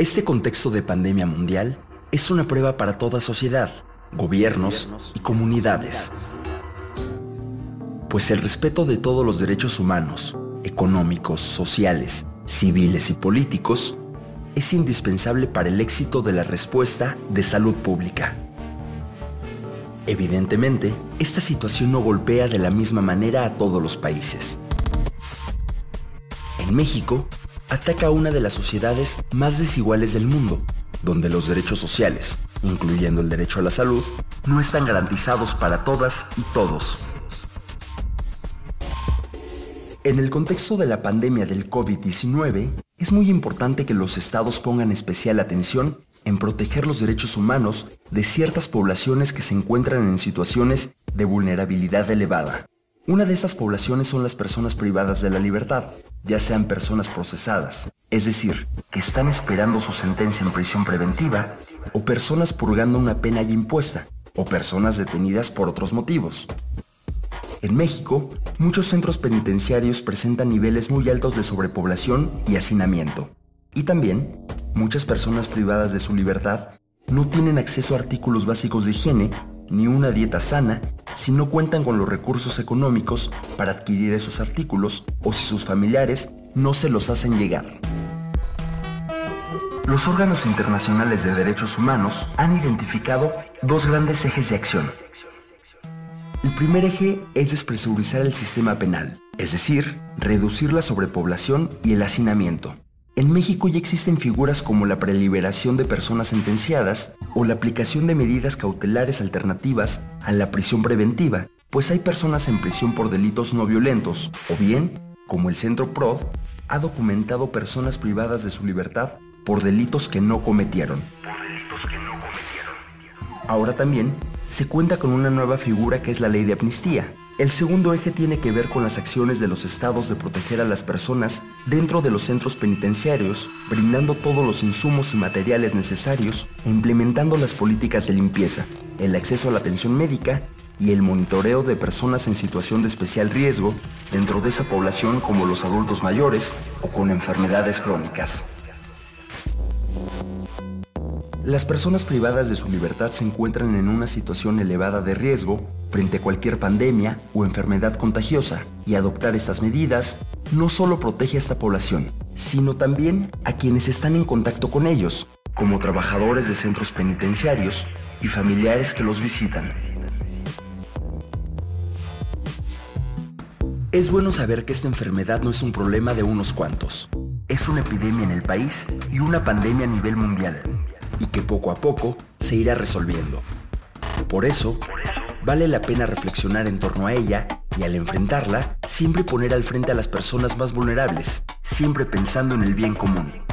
Este contexto de pandemia mundial es una prueba para toda sociedad, gobiernos y comunidades. Pues el respeto de todos los derechos humanos, económicos, sociales, civiles y políticos es indispensable para el éxito de la respuesta de salud pública. Evidentemente, esta situación no golpea de la misma manera a todos los países. En México, ataca una de las sociedades más desiguales del mundo, donde los derechos sociales, incluyendo el derecho a la salud, no están garantizados para todas y todos. En el contexto de la pandemia del COVID-19, es muy importante que los estados pongan especial atención en proteger los derechos humanos de ciertas poblaciones que se encuentran en situaciones de vulnerabilidad elevada. Una de estas poblaciones son las personas privadas de la libertad, ya sean personas procesadas, es decir, que están esperando su sentencia en prisión preventiva, o personas purgando una pena ya impuesta, o personas detenidas por otros motivos. En México, muchos centros penitenciarios presentan niveles muy altos de sobrepoblación y hacinamiento. Y también, muchas personas privadas de su libertad no tienen acceso a artículos básicos de higiene ni una dieta sana si no cuentan con los recursos económicos para adquirir esos artículos o si sus familiares no se los hacen llegar. Los órganos internacionales de derechos humanos han identificado dos grandes ejes de acción. El primer eje es despresurizar el sistema penal, es decir, reducir la sobrepoblación y el hacinamiento. En México ya existen figuras como la preliberación de personas sentenciadas o la aplicación de medidas cautelares alternativas a la prisión preventiva, pues hay personas en prisión por delitos no violentos, o bien, como el Centro PROD, ha documentado personas privadas de su libertad por delitos que no cometieron. Ahora también se cuenta con una nueva figura que es la ley de amnistía, el segundo eje tiene que ver con las acciones de los estados de proteger a las personas dentro de los centros penitenciarios, brindando todos los insumos y materiales necesarios e implementando las políticas de limpieza, el acceso a la atención médica y el monitoreo de personas en situación de especial riesgo dentro de esa población como los adultos mayores o con enfermedades crónicas. Las personas privadas de su libertad se encuentran en una situación elevada de riesgo frente a cualquier pandemia o enfermedad contagiosa y adoptar estas medidas no solo protege a esta población, sino también a quienes están en contacto con ellos, como trabajadores de centros penitenciarios y familiares que los visitan. Es bueno saber que esta enfermedad no es un problema de unos cuantos. Es una epidemia en el país y una pandemia a nivel mundial y que poco a poco se irá resolviendo. Por eso, vale la pena reflexionar en torno a ella y al enfrentarla, siempre poner al frente a las personas más vulnerables, siempre pensando en el bien común.